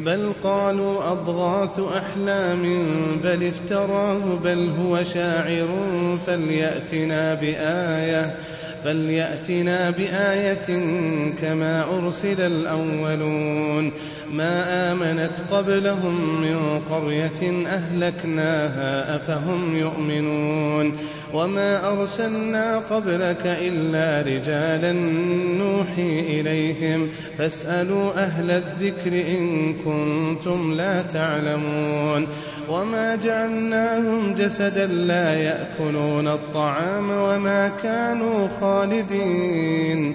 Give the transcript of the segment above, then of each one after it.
بل قالوا أضغاث أحلام بل افتراه بل هو شاعر فليأتنا بآية فليأتنا بآية كما أرسل الأولون ما آمنت قبلهم من قرية أهلكناها أفهم يؤمنون وما أرسلنا قبلك إلا رجالا نوحي إليهم فاسألوا أهل الذكر إن كنتم لا تعلمون وما جعلناهم جسدا لا يأكلون الطعام وما كانوا خالدين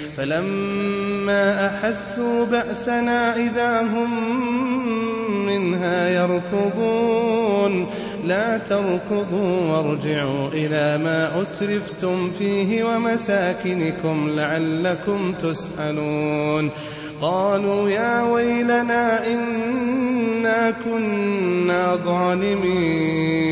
فلما أحسوا بأسنا إذا هم منها يركضون. لا تركضوا وارجعوا إلى ما أترفتم فيه ومساكنكم لعلكم تسألون. قالوا يا ويلنا إنا كنا ظالمين.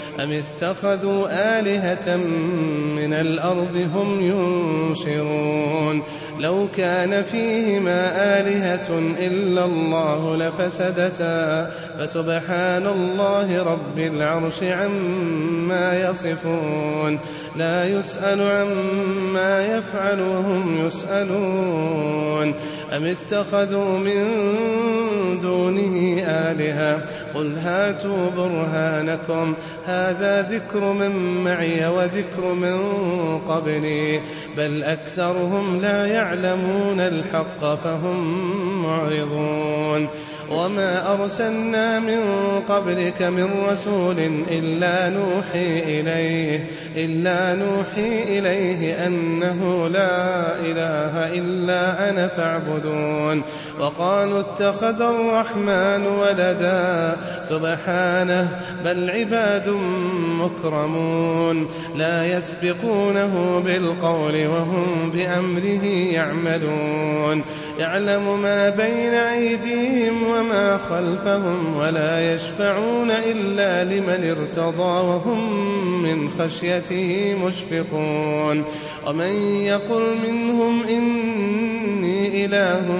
أم اتخذوا آلهة من الأرض هم ينشرون لو كان فيهما آلهة إلا الله لفسدتا فسبحان الله رب العرش عما يصفون لا يسأل عما يفعل وهم يسألون أم اتخذوا من دونه آلهة قل هاتوا برهانكم هذا ذكر من معي وذكر من قبلي بل أكثرهم لا يعلمون الحق فهم معرضون وما أرسلنا من قبلك من رسول إلا نوحي إليه إلا نوحي إليه أنه لا إله إلا أنا فاعبدون. وقالوا اتخذ الرحمن ولدا. سبحانه بل عباد مكرمون. لا يسبقونه بالقول وهم بأمره يعملون. يعلم ما بين أيديهم وما خلفهم ولا يشفعون إلا لمن ارتضى وهم من خشيته مشفقون. ومن يقل منهم إني إله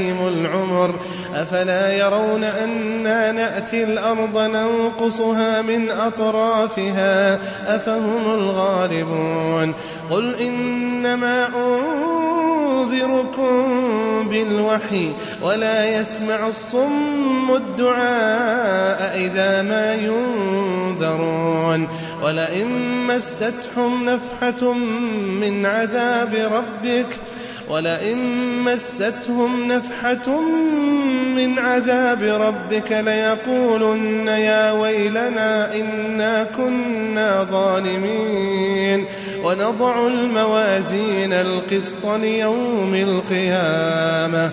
العمر أفلا يرون أنا نأتي الأرض ننقصها من أطرافها أفهم الغالبون قل إنما أنذركم بالوحي ولا يسمع الصم الدعاء إذا ما ينذرون ولئن مستهم نفحة من عذاب ربك ولئن مستهم نفحة من عذاب ربك ليقولن يا ويلنا إنا كنا ظالمين. ونضع الموازين القسط ليوم القيامة.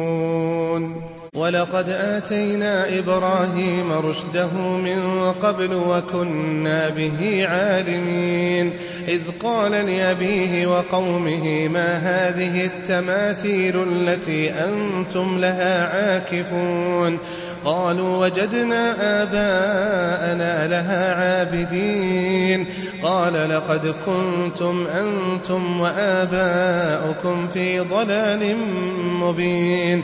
ولقد آتينا إبراهيم رشده من قبل وكنا به عالمين. إذ قال لأبيه وقومه ما هذه التماثيل التي أنتم لها عاكفون؟ قالوا وجدنا آباءنا لها عابدين. قال لقد كنتم أنتم وآباؤكم في ضلال مبين.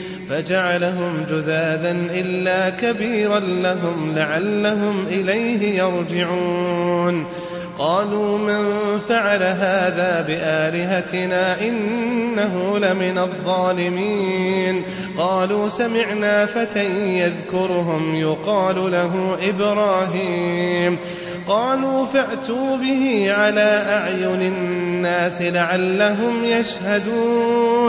فجعلهم جذاذا إلا كبيرا لهم لعلهم إليه يرجعون. قالوا من فعل هذا بآلهتنا إنه لمن الظالمين. قالوا سمعنا فتى يذكرهم يقال له إبراهيم. قالوا فأتوا به على أعين الناس لعلهم يشهدون.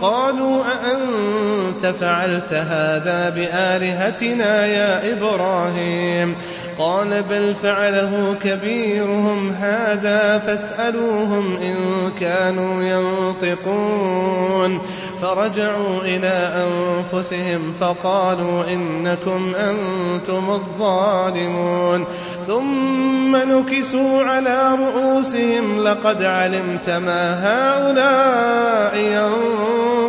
قالوا أأنت فعلت هذا بآلهتنا يا إبراهيم؟ قال بل فعله كبيرهم هذا فاسألوهم إن كانوا ينطقون. فرجعوا إلى أنفسهم فقالوا إنكم أنتم الظالمون. ثم نكسوا على رؤوسهم لقد علمت ما هؤلاء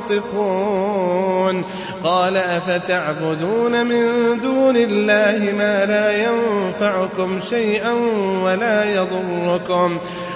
ينطقون. قال أفتعبدون من دون الله ما لا ينفعكم شيئا ولا يضركم.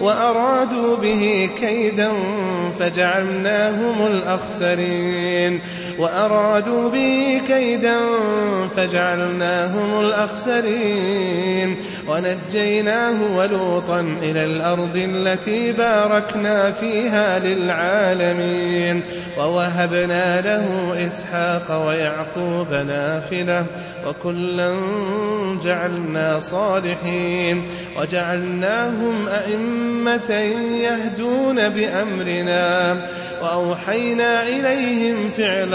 وأرادوا به كيدا فجعلناهم الأخسرين. وأرادوا به كيدا فجعلناهم الأخسرين ونجيناه ولوطا إلى الأرض التي باركنا فيها للعالمين ووهبنا له إسحاق ويعقوب نافلة وكلا جعلنا صالحين وجعلناهم أئمة يهدون بأمرنا وأوحينا إليهم فعل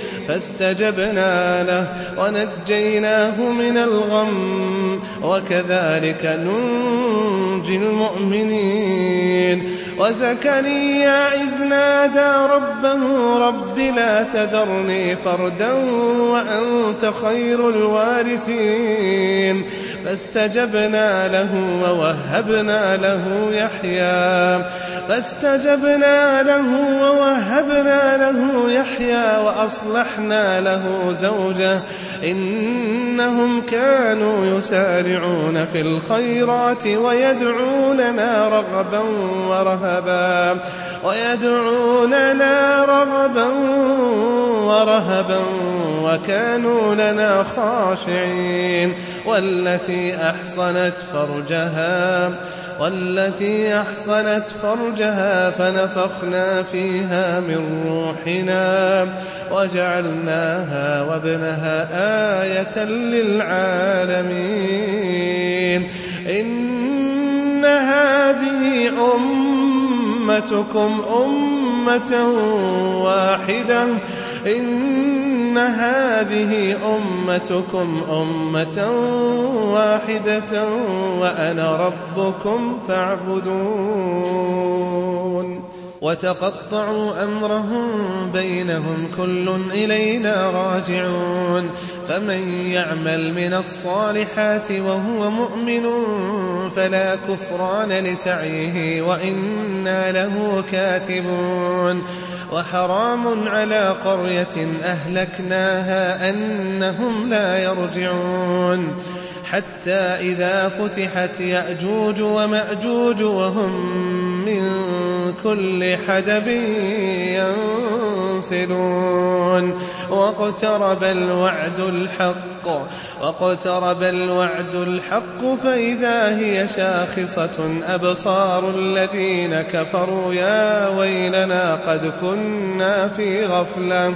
فاستجبنا له ونجيناه من الغم وكذلك ننجي المؤمنين وزكريا إذ نادى ربه رب لا تذرني فردا وأنت خير الوارثين فاستجبنا له ووهبنا له يحيى فاستجبنا له ووهبنا له يحيى وأصلحنا له زوجه. إنهم كانوا يسارعون في الخيرات ويدعوننا رغبا ورهبا. ويدعوننا رغبا ورهبا وكانوا لنا خاشعين. والتي أحصنت فرجها والتي أحصنت فرجها فنفخنا فيها من روحنا وجعلناها وابنها آية للعالمين. إن هذه أمتكم أمة واحدة. إن هذه أمتكم أمة واحدة وأنا ربكم فاعبدون وتقطعوا أمرهم بينهم كل إلينا راجعون فمن يعمل من الصالحات وهو مؤمن فلا كفران لسعيه وإنا له كاتبون وحرام على قرية أهلكناها أنهم لا يرجعون حتى إذا فتحت يأجوج ومأجوج وهم من كل حدب ينسلون. واقترب الوعد الحق واقترب الوعد الحق فإذا هي شاخصة. أبصار الذين كفروا يا ويلنا قد كنا في غفلة.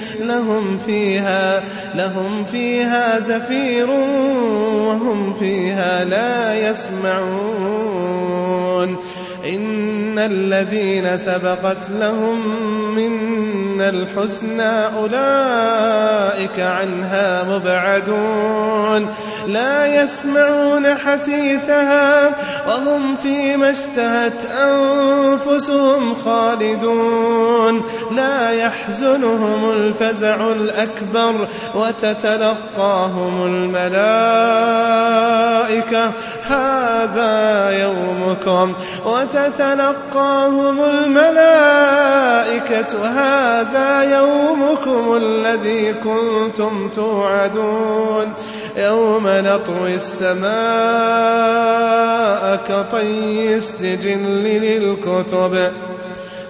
لهم فيها لهم فيها زفير وهم فيها لا يسمعون. الذين سبقت لهم منا الحسنى أولئك عنها مبعدون لا يسمعون حسيسها وهم فيما اشتهت أنفسهم خالدون لا يحزنهم الفزع الأكبر وتتلقاهم الملائكة هذا يومكم وتتلقاهم الملائكة هذا يومكم الذي كنتم توعدون يوم نطوي السماء كطي السجل للكتب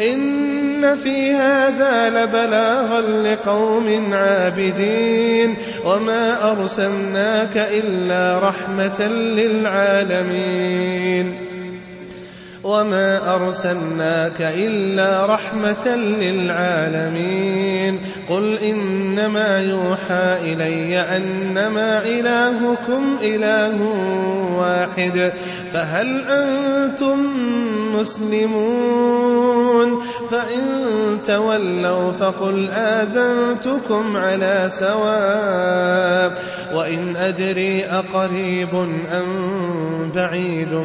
إن في هذا لبلاغا لقوم عابدين وما أرسلناك إلا رحمة للعالمين وما أرسلناك إلا رحمة للعالمين قل إنما يوحى إلي أنما إلهكم إله واحد فهل أنتم مسلمون فإن تولوا فقل آذنتكم على سواء وإن أدري أقريب أم بعيد